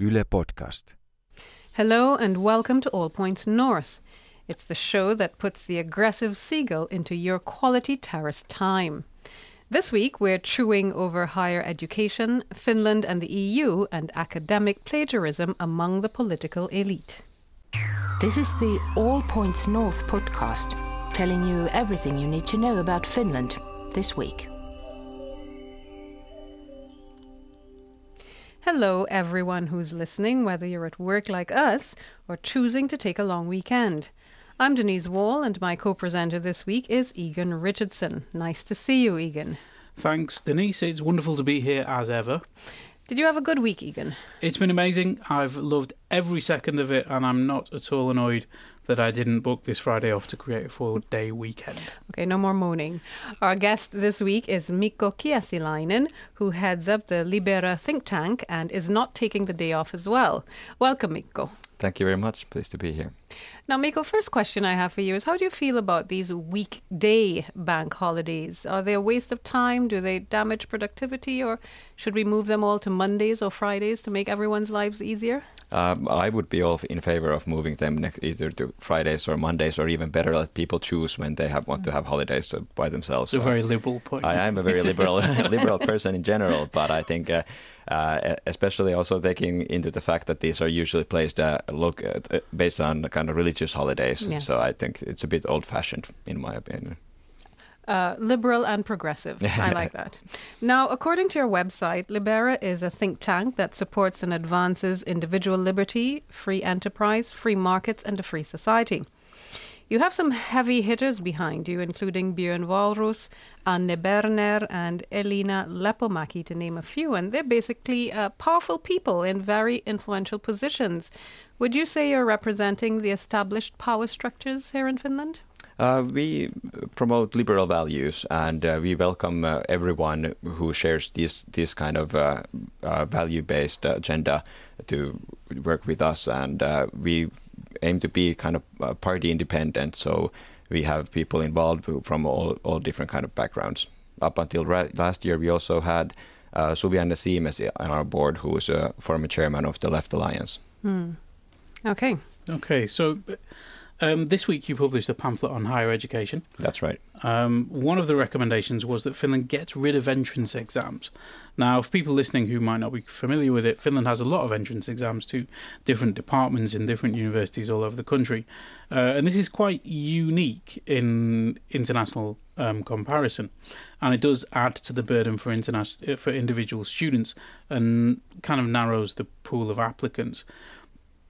Yle Podcast. Hello and welcome to All Points North. It's the show that puts the aggressive seagull into your quality terrace time. This week we're chewing over higher education, Finland and the EU, and academic plagiarism among the political elite. This is the All Points North podcast, telling you everything you need to know about Finland this week. Hello, everyone who's listening, whether you're at work like us or choosing to take a long weekend. I'm Denise Wall, and my co presenter this week is Egan Richardson. Nice to see you, Egan. Thanks, Denise. It's wonderful to be here as ever. Did you have a good week, Egan? It's been amazing. I've loved every second of it, and I'm not at all annoyed that I didn't book this Friday off to create a four day weekend. Okay, no more moaning. Our guest this week is Mikko Kiesiläinen, who heads up the Libera think tank and is not taking the day off as well. Welcome, Mikko. Thank you very much. Pleased to be here. Now, Mikko, first question I have for you is how do you feel about these weekday bank holidays? Are they a waste of time? Do they damage productivity? Or should we move them all to Mondays or Fridays to make everyone's lives easier? Um, I would be all in favor of moving them next, either to Fridays or Mondays, or even better, let people choose when they have want to have holidays uh, by themselves. It's a very liberal point. I am a very liberal liberal person in general, but I think. Uh, uh, especially also taking into the fact that these are usually placed uh, look uh, based on kind of religious holidays. Yes. So I think it's a bit old-fashioned, in my opinion. Uh, liberal and progressive. I like that. Now, according to your website, Libera is a think tank that supports and advances individual liberty, free enterprise, free markets, and a free society. You have some heavy hitters behind you, including Björn Wahlroos, Anne Berner, and Elina Lepomäki, to name a few. And they're basically uh, powerful people in very influential positions. Would you say you're representing the established power structures here in Finland? Uh, we promote liberal values and uh, we welcome uh, everyone who shares this this kind of uh, uh, value-based agenda to work with us and uh, we aim to be kind of party independent so we have people involved from all, all different kind of backgrounds up until ra- last year we also had uh, Suvi-Anne Siimes on our board who is a former chairman of the Left Alliance Hmm. Okay. Okay, so um, this week you published a pamphlet on higher education. that's right Um, one of the recommendations was that Finland gets rid of entrance exams. Now, for people listening who might not be familiar with it, Finland has a lot of entrance exams to different departments in different universities all over the country. Uh, and this is quite unique in international um, comparison. And it does add to the burden for, interna- for individual students and kind of narrows the pool of applicants.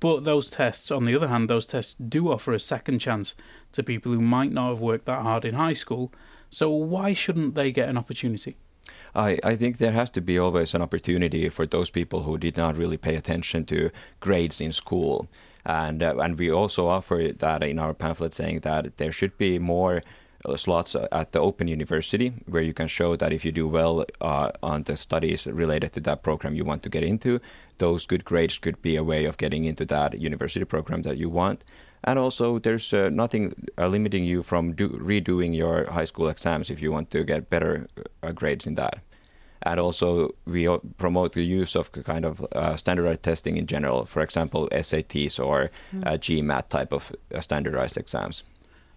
But those tests, on the other hand, those tests do offer a second chance to people who might not have worked that hard in high school. So why shouldn't they get an opportunity? I, I think there has to be always an opportunity for those people who did not really pay attention to grades in school. And, uh, and we also offer that in our pamphlet saying that there should be more slots at the Open University where you can show that if you do well uh, on the studies related to that program you want to get into, those good grades could be a way of getting into that university program that you want. And also, there's uh, nothing uh, limiting you from do- redoing your high school exams if you want to get better uh, grades in that. And also, we promote the use of kind of uh, standardized testing in general, for example, SATs or uh, GMAT type of uh, standardized exams.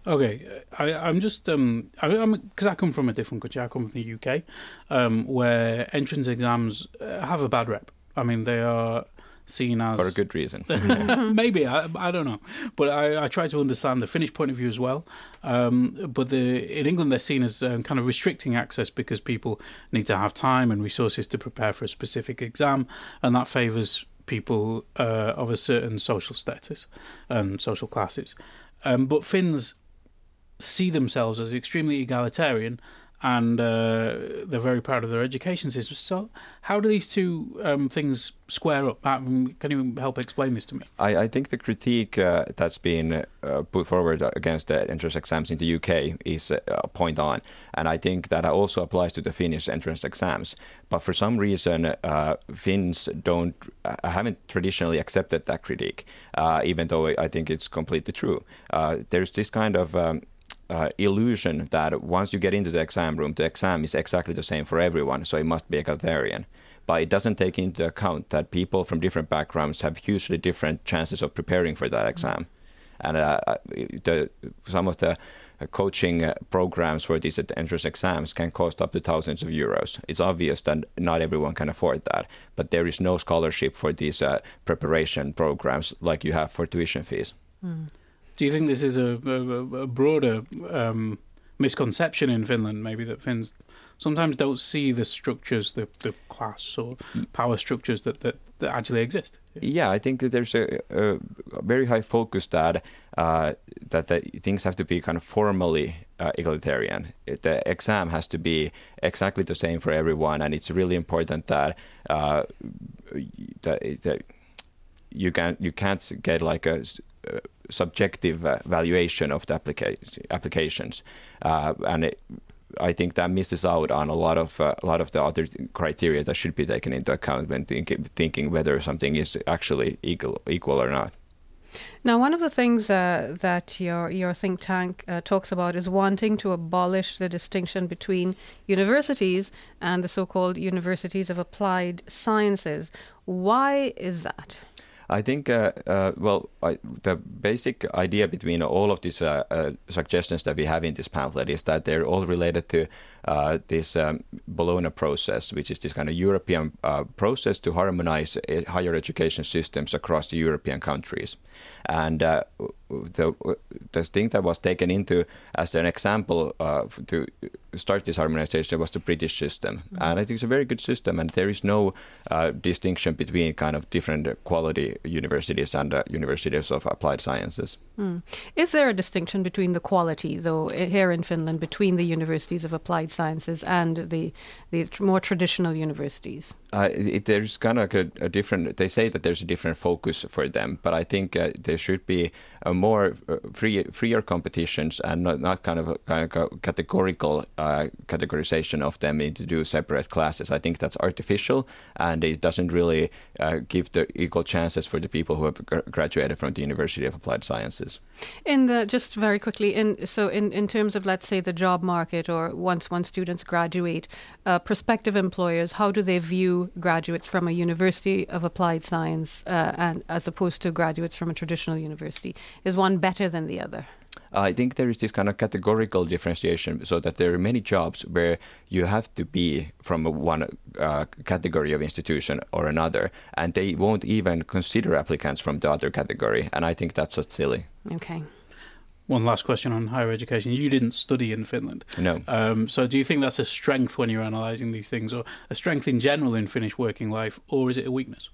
Okay, I, I'm just um, I, I'm because I come from a different country. I come from the UK, um, where entrance exams uh, have a bad rep. I mean, they are seen as For a good reason. maybe I, I don't know, but I, I try to understand the Finnish point of view as well. Um, but the in England they're seen as um, kind of restricting access because people need to have time and resources to prepare for a specific exam, and that favours people uh, of a certain social status and social classes. Um, but Finns see themselves as extremely egalitarian and uh, they're very proud of their education system. So, how do these two um, things square up? Um, Can you help explain this to me? I, I think the critique uh, that's been uh, put forward against the entrance exams in the UK is uh, point on, and I think that also applies to the Finnish entrance exams. But for some reason, uh, Finns don't uh, haven't traditionally accepted that critique, even though I think it's completely true. There's this kind of um, uh, illusion that once you get into the exam room, the exam is exactly the same for everyone, so it must be egalitarian. but it doesn't take into account that people from different backgrounds have hugely different chances of preparing for that exam. And uh, the, some of the coaching uh, programs for these entrance exams can cost up to thousands of euros. It's obvious that not everyone can afford that, but there is no scholarship for these uh, preparation programs like you have for tuition fees. Mm. Do you think this is a, a, a broader um, misconception in Finland, maybe that Finns sometimes don't see the structures, the, the class or power structures that, that, that actually exist. Yeah, I think that there's a, a very high focus that uh, that things have to be kind of formally uh, egalitarian. The exam has to be exactly the same for everyone, and it's really important that uh, that, that you can you can't get like a subjective uh, valuation of the applica- applications, uh, and it, I think that misses out on a lot of uh, a lot of the other criteria that should be taken into account when think, thinking whether something is actually equal equal or not. Now, one of the things uh, that your your think tank uh, talks about is wanting to abolish the distinction between universities and the so-called universities of applied sciences. Why is that? I think, uh, uh, well, I, the basic idea between all of these uh, uh, suggestions that we have in this pamphlet is that they're all related to uh, this um, Bologna process, which is this kind of European uh, process to harmonize higher education systems across the European countries. And the the thing that was taken into as an example to start this harmonization was the British system, mm-hmm. and I think it's a very good system. And there is no distinction between kind of different quality universities and universities of applied sciences. Mm. Is there a distinction between the quality, though, here in Finland, between the universities of applied sciences and the the more traditional universities? Uh, it, there's kind of a, a, different. They say that there's a different focus for them, but I think uh, there should be a more uh, free, freer competitions and not, not kind of a, kind of categorical uh, categorization of them into two separate classes. I think that's artificial, and it doesn't really uh, give the equal chances for the people who have graduated from the University of Applied Sciences. In the just very quickly, in so in, in terms of let's say the job market, or once once students graduate, uh, prospective employers, how do they view graduates from a University of Applied Science uh, and as opposed to graduates from a traditional university? Is one better than the other? I think there is this kind of categorical differentiation, so that there are many jobs where you have to be from one uh, category of institution or another, and they won't even consider applicants from the other category, and I think that's just silly. Okay. One last question on higher education. You didn't study in Finland. No. Um, so, do you think that's a strength when you're analysing these things, or a strength in general in Finnish working life, or is it a weakness?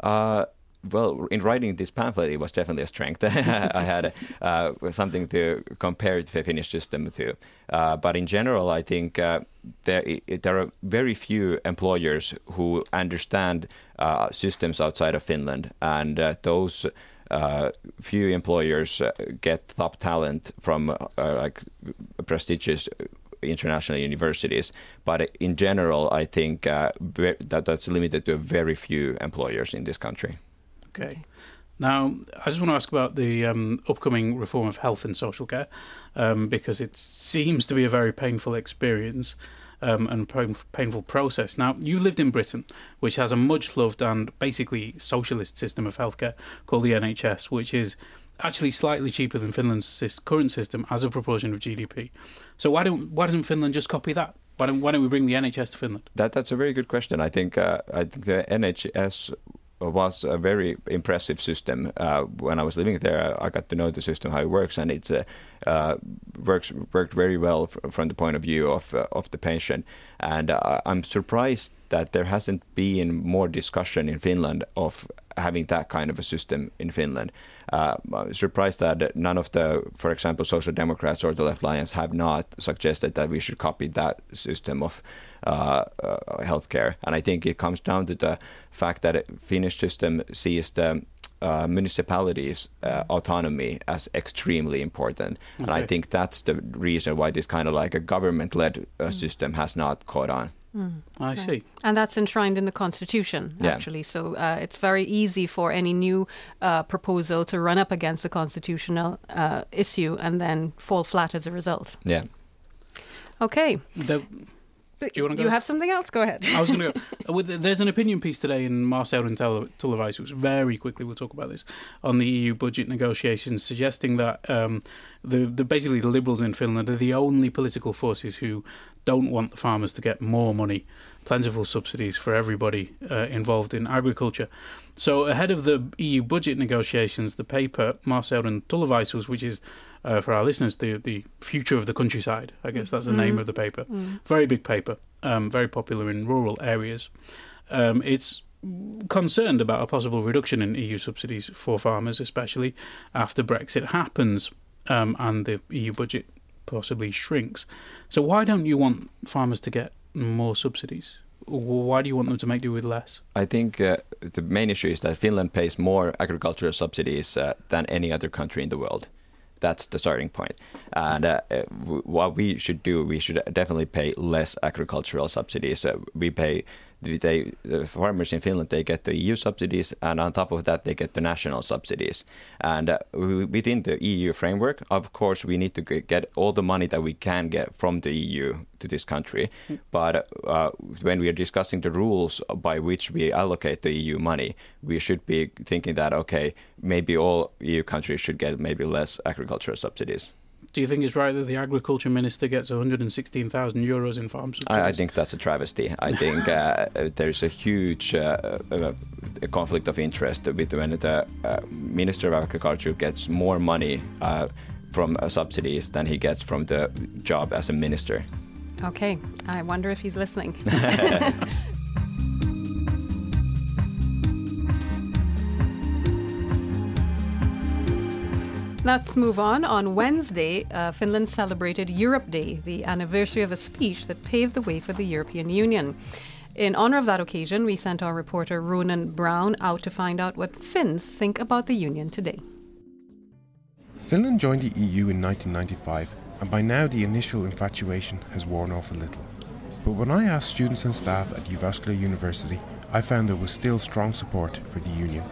Uh, well, in writing this pamphlet, it was definitely a strength. I had uh, something to compare it to the Finnish system to. Uh, but in general, I think uh, there, there are very few employers who understand uh, systems outside of Finland, and uh, those. Uh, few employers get top talent from like prestigious international universities. But in general, I think that that's limited to very few employers in this country. Okay. Now, I just want to ask about the um, upcoming reform of health and social care um, because it seems to be a very painful experience um, and painful process. Now, you lived in Britain, which has a much loved and basically socialist system of healthcare called the NHS, which is actually slightly cheaper than Finland's current system as a proportion of GDP. So why don't why doesn't Finland just copy that? Why don't why don't we bring the NHS to Finland? That that's a very good question. I think uh, I think the NHS was a very impressive system. Uh, when I was living there, I got to know the system how it works, and it uh, uh, works worked very well from the point of view of uh, of the patient. And uh, I'm surprised that there hasn't been more discussion in Finland of having that kind of a system in Finland. Uh, I'm surprised that none of the, for example, Social Democrats or the Left Alliance have not suggested that we should copy that system of uh, uh, healthcare. And I think it comes down to the fact that Finnish system sees the uh, municipalities' uh, autonomy as extremely important, okay. and I think that's the reason why this kind of like a government-led uh, mm. system has not caught on. Mm. I see. And that's enshrined in the Constitution, actually. So uh, it's very easy for any new uh, proposal to run up against a constitutional uh, issue and then fall flat as a result. Yeah. Okay. The, Do you want to Do you have something else? Go ahead. I was going to. With, there's an opinion piece today in Maaseudun which Very quickly, we'll talk about this on the EU budget negotiations, suggesting that um, the, the basically the Liberals in Finland are the only political forces who don't want the farmers to get more money, plentiful subsidies for everybody uh, involved in agriculture. So ahead of the EU budget negotiations, the paper Maaseudun Tulevaisuus, which is uh, for our listeners, the the future of the countryside. I guess that's the name of the paper. Very big paper, um, very popular in rural areas. Um, it's concerned about a possible reduction in EU subsidies for farmers, especially after Brexit happens um, and the EU budget possibly shrinks. So why don't you want farmers to get more subsidies? Why do you want them to make do with less? I think uh, the main issue is that Finland pays more agricultural subsidies uh, than any other country in the world. That's the starting point. And uh, what we should do, we should definitely pay less agricultural subsidies. Uh, we pay they the farmers in Finland they get the EU subsidies, and on top of that they get the national subsidies. And uh, within the EU framework, of course, we need to get all the money that we can get from the EU to this country. Mm. But uh, when we are discussing the rules by which we allocate the EU money, we should be thinking that okay, maybe all EU countries should get maybe less agricultural subsidies do you think it's right that the agriculture minister gets 116,000 euros in farm subsidies? I, I, think that's a travesty. I think uh, there's a huge uh, uh, conflict of interest with when the uh, minister of agriculture gets more money uh, from uh, subsidies than he gets from the job as a minister. Okay, I wonder if he's listening. Let's move on. On Wednesday, uh, Finland celebrated Europe Day, the anniversary of a speech that paved the way for the European Union. In honor of that occasion, we sent our reporter Ronan Brown out to find out what Finns think about the Union today. Finland joined the EU in 1995, and by now the initial infatuation has worn off a little. But when I asked students and staff at Jyväskylä University, I found there was still strong support for the Union.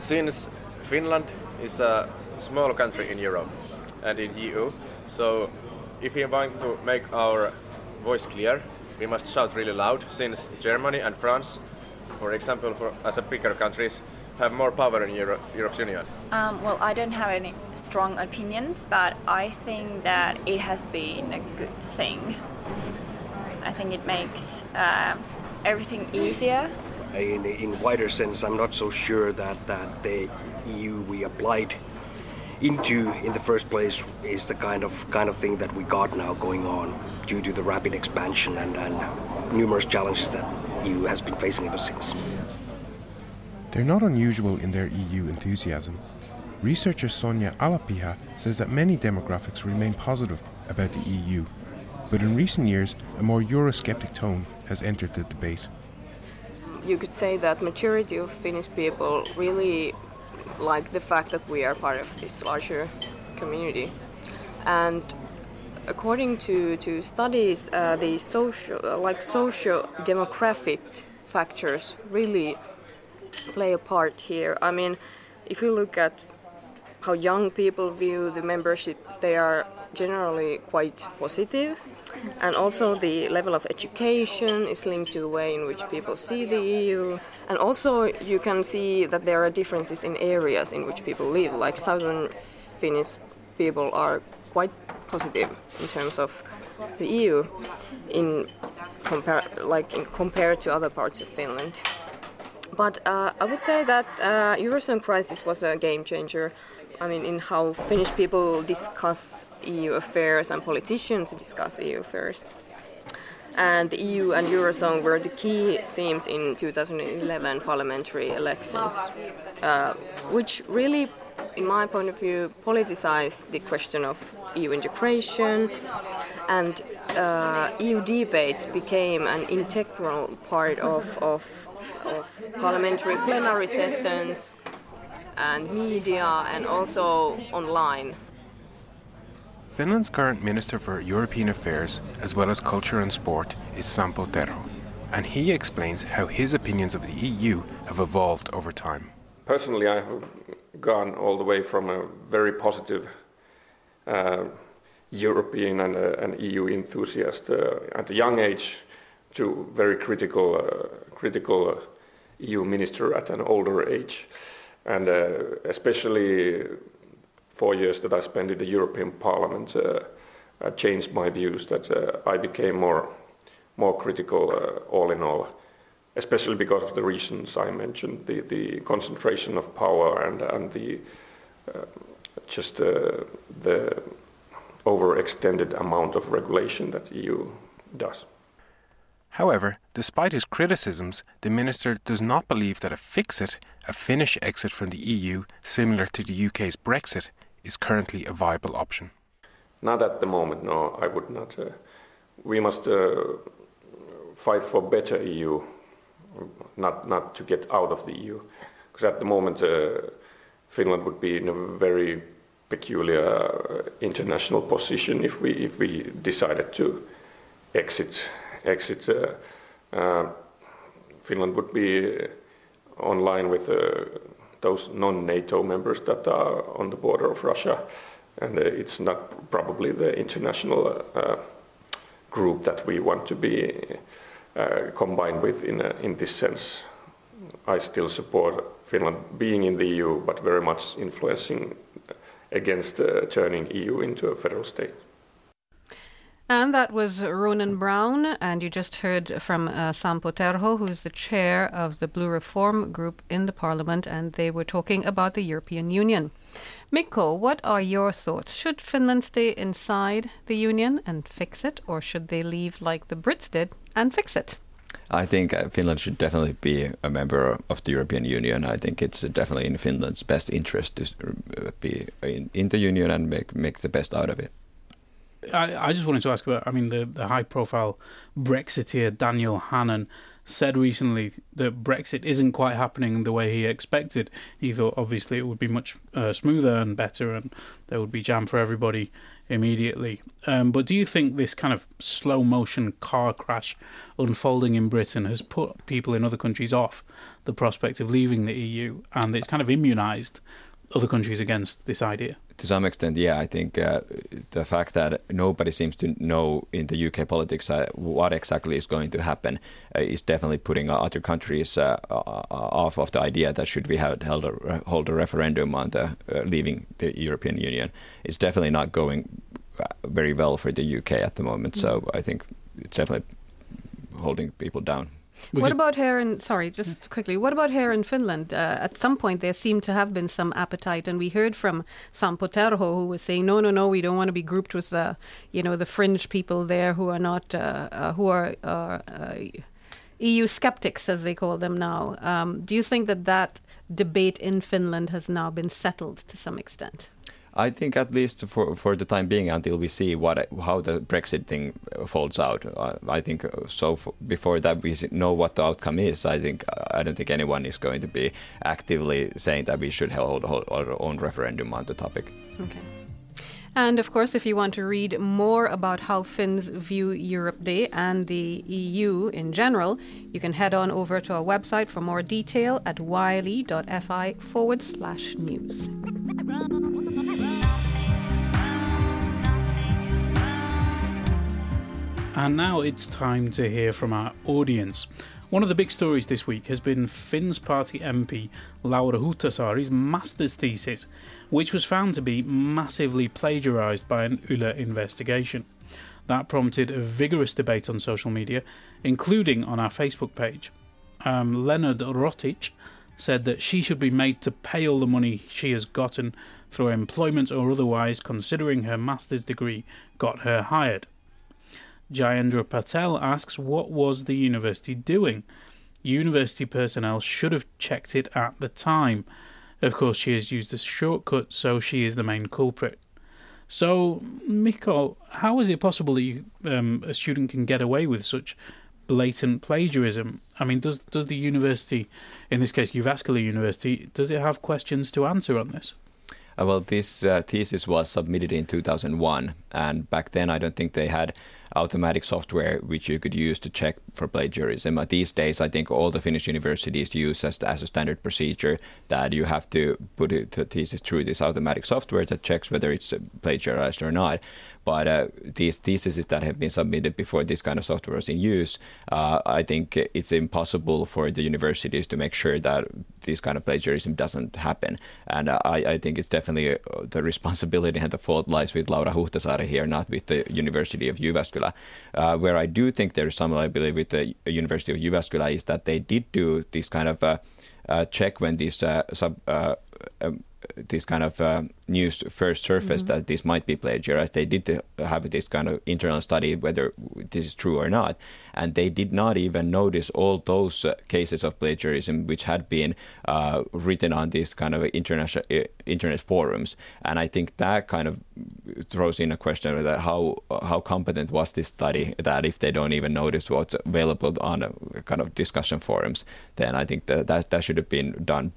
Since Finland is a small country in Europe and in EU. So if we want to make our voice clear, we must shout really loud since Germany and France, for example, for, as a bigger countries, have more power in Euro- Europe's Union? Um, well, I don't have any strong opinions, but I think that it has been a good thing. I think it makes uh, everything easier. In, in wider sense, I'm not so sure that, that the EU we applied into in the first place is the kind of kind of thing that we got now going on due to the rapid expansion and, and numerous challenges that EU has been facing ever since. They're not unusual in their EU enthusiasm. Researcher Sonja Alapiha says that many demographics remain positive about the EU, but in recent years a more Eurosceptic tone has entered the debate. You could say that majority of Finnish people really like the fact that we are part of this larger community. And according to, to studies, uh, the social, uh, like social demographic factors really play a part here. I mean, if you look at how young people view the membership, they are generally quite positive. And also, the level of education is linked to the way in which people see the EU. And also, you can see that there are differences in areas in which people live. Like southern Finnish people are quite positive in terms of the EU, in like in compared to other parts of Finland. But uh, I would say that uh, Eurozone crisis was a game changer. I mean, in how Finnish people discuss EU affairs and politicians to discuss EU affairs. And the EU and Eurozone were the key themes in 2011 parliamentary elections, uh, which really, in my point of view, politicized the question of EU integration, and uh, EU debates became an integral part of, of, of parliamentary plenary sessions and media and also online. Finland's current Minister for European Affairs, as well as Culture and Sport, is Sampo Terho, and he explains how his opinions of the EU have evolved over time. Personally, I have gone all the way from a very positive uh, European and uh, EU enthusiast uh, at a young age to very critical, uh, critical EU minister at an older age. And especially four years that I spent in the European Parliament changed my views that I became more, more critical all in all especially because of the reasons I mentioned, the, the concentration of power and, and the uh, just uh, the overextended amount of regulation that EU does. However, despite his criticisms, the minister does not believe that a Fixit, a Finnish exit from the EU similar to the UK's Brexit, is currently a viable option. Not at the moment, no, I would not. Uh, we must uh, fight for better EU, not, not to get out of the EU. Because at the moment, uh, Finland would be in a very peculiar uh, international position if we if we decided to exit exit. Uh, uh, Finland would be on line with those non-NATO members that are on the border of Russia, and uh, it's not probably the international uh, group that we want to be uh, combined with in in this sense. I still support Finland being in the EU, but very much influencing against uh, turning EU into a federal state. And that was Ronan Brown, and you just heard from uh, Sampo Terho, who's the chair of the Blue Reform Group in the Parliament, and they were talking about the European Union. Mikko, what are your thoughts? Should Finland stay inside the Union and fix it, or should they leave like the Brits did and fix it? I think uh, Finland should definitely be a member of the European Union. I think it's definitely in Finland's best interest to uh, be in, in the Union and make make the best out of it. I, I just wanted to ask about. I mean, the the high profile Brexiteer Daniel Hannan said recently that Brexit isn't quite happening the way he expected. He thought obviously it would be much uh, smoother and better, and there would be jam for everybody immediately. Um, but do you think this kind of slow motion car crash unfolding in Britain has put people in other countries off the prospect of leaving the EU, and it's kind of immunised other countries against this idea? To some extent, yeah. I think uh, the fact that nobody seems to know in the UK politics uh, what exactly is going to happen uh, is definitely putting other countries uh, off of the idea that should we have held a, hold a referendum on the uh, leaving the European Union. It's definitely not going uh, very well for the UK at the moment. Mm. So I think it's definitely holding people down. We what about here in, sorry, just quickly, what about here in Finland? Uh, at some point, there seemed to have been some appetite, and we heard from Sampo Terho, who was saying, no, no, no, we don't want to be grouped with, the, you know, the fringe people there who are not, uh, uh, who are uh, EU skeptics, as they call them now. Um, do you think that that debate in Finland has now been settled to some extent? I think at least for for the time being, until we see what how the Brexit thing folds out, I think uh, so. before that, we know what the outcome is. I think I don't think anyone is going to be actively saying that we should hold, hold our own referendum on the topic. Okay. And of course, if you want to read more about how Finns view Europe Day and the EU in general, you can head on over to our website for more detail at yle.fi forward slash news. And now it's time to hear from our audience. One of the big stories this week has been Finns Party MP Laura Huhtasaari's master's thesis, which was found to be massively plagiarised by an Yle investigation. That prompted a vigorous debate on social media, including on our Facebook page. Um, Leonard Rotic said that she should be made to pay all the money she has gotten through employment or otherwise, considering her master's degree got her hired. Jayendra Patel asks, What was the university doing? University personnel should have checked it at the time. Of course, she has used a shortcut, so she is the main culprit. So, Mikko, how is it possible that you, um, a student can get away with such blatant plagiarism? I mean, does does the university, in this case, Jyväskylä University, does it have questions to answer on this? Uh, well, this uh, thesis was submitted in 2001, and back then I don't think they had automatic software which you could use to check for plagiarism. Uh, these days, I think all the Finnish universities use as, as a standard procedure that you have to put the thesis through this automatic software that checks whether it's plagiarized or not. But uh, these theses that have been submitted before this kind of software was in use, uh, I think it's impossible for the universities to make sure that this kind of plagiarism doesn't happen. And uh, I, I, think it's definitely uh, the responsibility and the fault lies with Laura Huhtasaari here, not with the University of Jyväskylä. Uh, where I do think there is some liability with the University of Jyväskylä is that they did do this kind of uh, check when these sub um, this kind of uh, news first surfaced mm-hmm. that this might be plagiarized, they did have this kind of internal study whether this is true or not, and they did not even notice all those uh, cases of plagiarism which had been uh, written on these kind of international uh, internet forums, and I think that kind of throws in a question that how how competent was this study that if they don't even notice what's available on kind of discussion forums, then I think that that, that should have been done.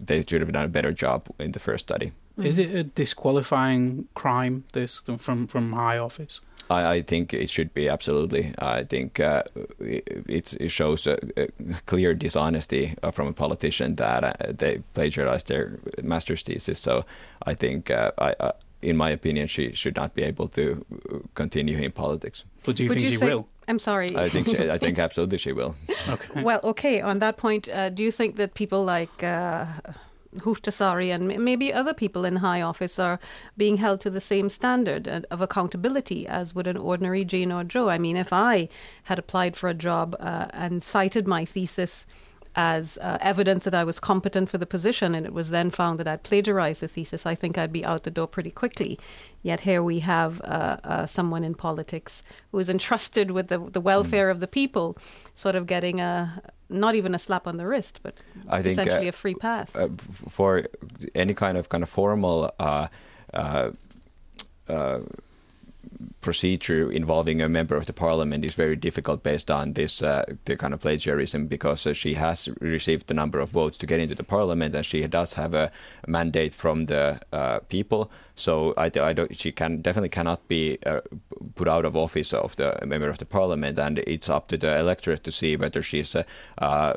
They should have done a better job in the first study. Is it a disqualifying crime? This from from high office? I, I think it should be absolutely. I think uh, it, it, shows a, a, clear dishonesty uh, from a politician that uh, they plagiarized their master's thesis. So I think uh, I, I in my opinion, she should not be able to continue in politics. But do you Would think you she say, will? I'm sorry. I think she, I think absolutely she will. Okay. Well, okay. On that point, uh, do you think that people like uh, Huhtasaari and maybe other people in high office are being held to the same standard of accountability as would an ordinary Jane or Joe? I mean, if I had applied for a job uh, and cited my thesis as uh, evidence that I was competent for the position, and it was then found that I'd plagiarized the thesis, I think I'd be out the door pretty quickly. Yet here we have uh, uh, someone in politics who is entrusted with the, the welfare mm. of the people, sort of getting a not even a slap on the wrist, but I essentially uh, a free pass uh, for any kind of kind of formal. Uh, procedure involving a member of the parliament is very difficult based on this uh, the kind of plagiarism because uh, she has received a number of votes to get into the parliament and she does have a mandate from the uh, people so I, I don't, she can definitely cannot be uh, put out of office of the member of the parliament, and it's up to the electorate to see whether she's uh, uh,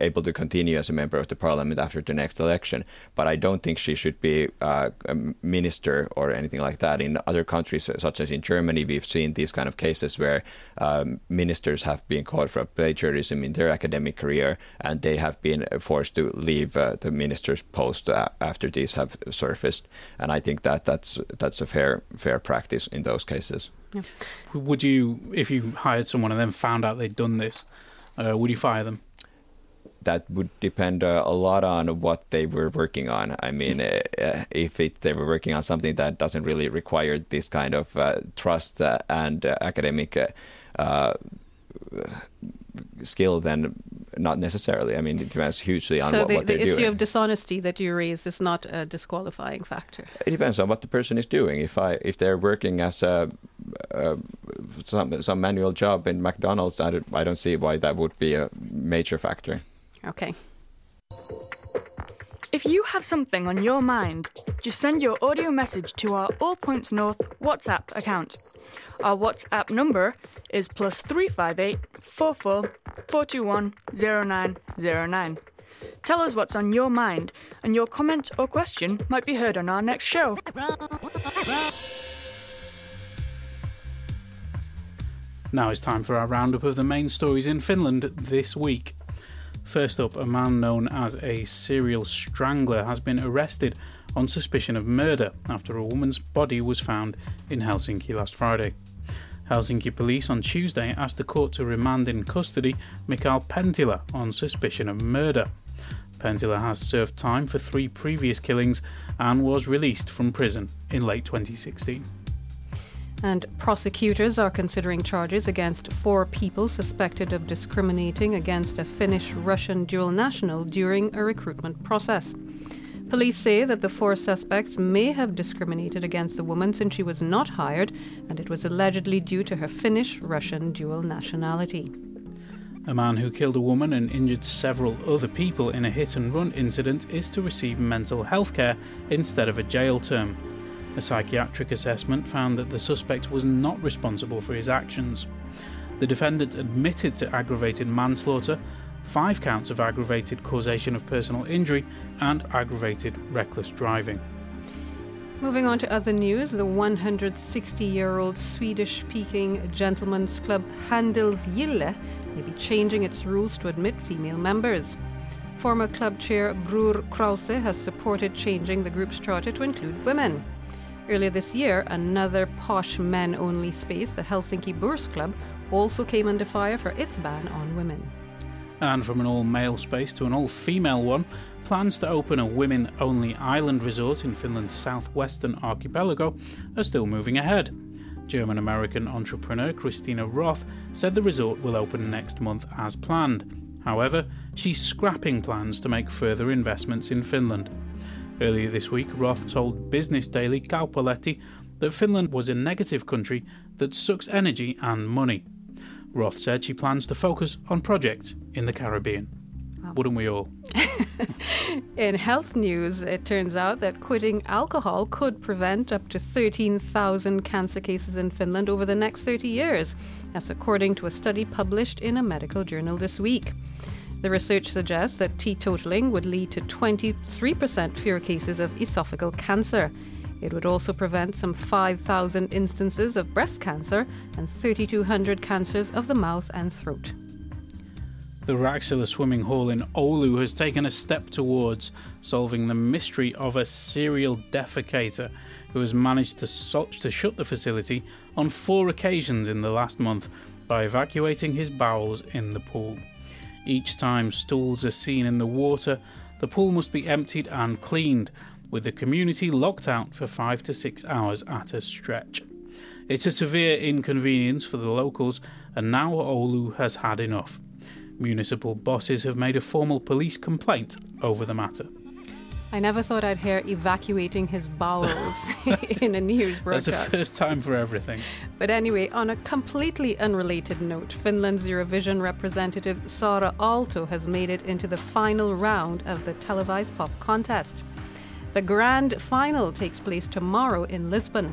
able to continue as a member of the parliament after the next election. But I don't think she should be a minister or anything like that. In other countries, such as in Germany, we've seen these kind of cases where um, ministers have been caught for plagiarism in their academic career, and they have been forced to leave uh, the minister's post uh, after these have surfaced. And I think that that's that's a fair fair practice in those cases. Yeah. Would you, if you hired someone and then found out they'd done this, uh, would you fire them? That would depend uh, a lot on what they were working on. I mean, uh, uh if it, they were working on something that doesn't really require this kind of uh, trust uh, and academic skill, then not necessarily. I mean, it depends hugely on so what, the, what the issue doing. of dishonesty that you raise is not a disqualifying factor. It depends on what the person is doing. If I if they're working as a, a some some manual job in McDonald's, I don't, I don't see why that would be a major factor. Okay. If you have something on your mind, just send your audio message to our All Points North WhatsApp account. Our WhatsApp number is plus 358 44 421 0909. Tell us what's on your mind, and your comment or question might be heard on our next show. Now it's time for our roundup of the main stories in Finland this week. First up, a man known as a serial strangler has been arrested on suspicion of murder after a woman's body was found in Helsinki last Friday. Helsinki police on Tuesday asked the court to remand in custody Mikael Penttilä on suspicion of murder. Penttilä has served time for three previous killings and was released from prison in late 2016. And prosecutors are considering charges against four people suspected of discriminating against a Finnish Russian dual national during a recruitment process. Police say that the four suspects may have discriminated against the woman since she was not hired, and it was allegedly due to her Finnish Russian dual nationality. A man who killed a woman and injured several other people in a hit and run incident is to receive mental health care instead of a jail term. A psychiatric assessment found that the suspect was not responsible for his actions. The defendant admitted to aggravated manslaughter, five counts of aggravated causation of personal injury, and aggravated reckless driving. Moving on to other news, the 160 year old Swedish speaking gentlemen's club Handelsgille may be changing its rules to admit female members. Former club chair Bror Krause has supported changing the group's charter to include women. Earlier this year, another posh men only space, the Helsinki Börs Club, also came under fire for its ban on women. And from an all male space to an all female one, plans to open a women only island resort in Finland's southwestern archipelago are still moving ahead. German American entrepreneur Christina Roth said the resort will open next month as planned. However, she's scrapping plans to make further investments in Finland. Earlier this week, Roth told Business Daily Kauppalehti that Finland was a negative country that sucks energy and money. Roth said she plans to focus on projects in the Caribbean. Wow. Wouldn't we all? in health news, it turns out that quitting alcohol could prevent up to 13,000 cancer cases in Finland over the next 30 years. That's according to a study published in a medical journal this week. The research suggests that teetotaling would lead to 23% fewer cases of esophageal cancer. It would also prevent some 5,000 instances of breast cancer and 3,200 cancers of the mouth and throat. The Raksila swimming hall in Oulu has taken a step towards solving the mystery of a serial defecator who has managed to, to shut the facility on four occasions in the last month by evacuating his bowels in the pool. Each time stools are seen in the water, the pool must be emptied and cleaned, with the community locked out for five to six hours at a stretch. It's a severe inconvenience for the locals, and now Oulu has had enough. Municipal bosses have made a formal police complaint over the matter. I never thought I'd hear evacuating his bowels in a news broadcast. That's the first time for everything. But anyway, on a completely unrelated note, Finland's Eurovision representative Saara Aalto has made it into the final round of the televised pop contest. The grand final takes place tomorrow in Lisbon.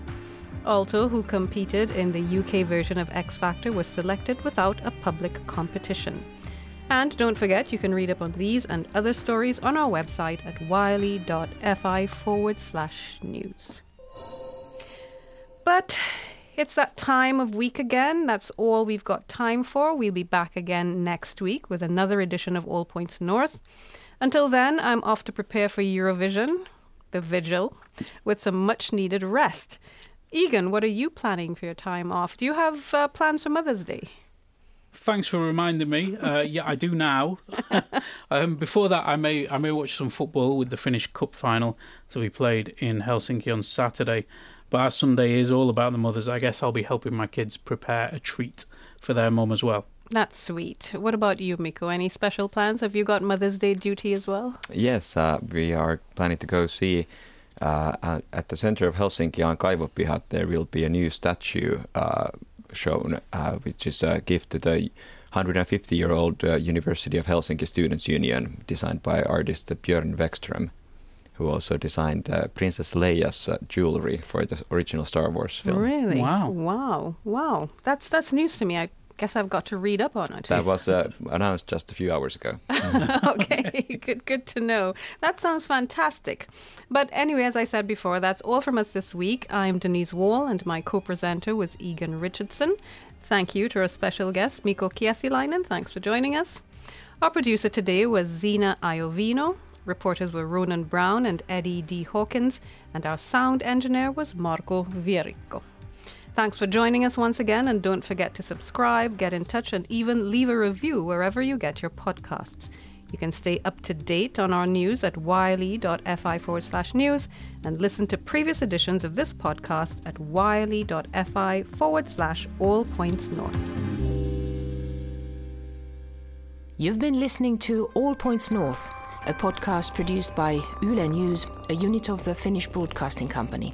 Aalto, who competed in the UK version of X Factor, was selected without a public competition. And don't forget, you can read up on these and other stories on our website at yle.fi forward slash news. But it's that time of week again. That's all we've got time for. We'll be back again next week with another edition of All Points North. Until then, I'm off to prepare for Eurovision, the vigil, with some much needed rest. Egan, what are you planning for your time off? Do you have uh, plans for Mother's Day? Thanks for reminding me. Uh, yeah, I do now. um, before that, I may I may watch some football with the Finnish Cup final to be played in Helsinki on Saturday. But as Sunday is all about the mothers, I guess I'll be helping my kids prepare a treat for their mum as well. That's sweet. What about you, Mikko? Any special plans? Have you got Mother's Day duty as well? Yes, uh, we are planning to go see uh, at the center of Helsinki on Kaivopihat. There will be a new statue uh, shown, uh, which is a gift to the 150 year old uh, University of Helsinki Students' Union, designed by artist Björn Weckström, who also designed uh, Princess Leia's jewelry for the original Star Wars film. Really? Wow. Wow. Wow. That's, that's news to me. I guess I've got to read up on it. That was uh, announced just a few hours ago. okay, good, good to know. That sounds fantastic. But anyway, as I said before, that's all from us this week. I'm Denise Wall, and my co-presenter was Egan Richardson. Thank you to our special guest, Mikko Kiesiläinen. Thanks for joining us. Our producer today was Zena Iovino. Reporters were Ronan Brown and Eddie D. Hawkins, and our sound engineer was Marco Vierico. Thanks for joining us once again, and don't forget to subscribe, get in touch, and even leave a review wherever you get your podcasts. You can stay up to date on our news at yle.fi forward slash news and listen to previous editions of this podcast at yle.fi forward slash all points north. You've been listening to All Points North, a podcast produced by Yle News, a unit of the Finnish Broadcasting Company.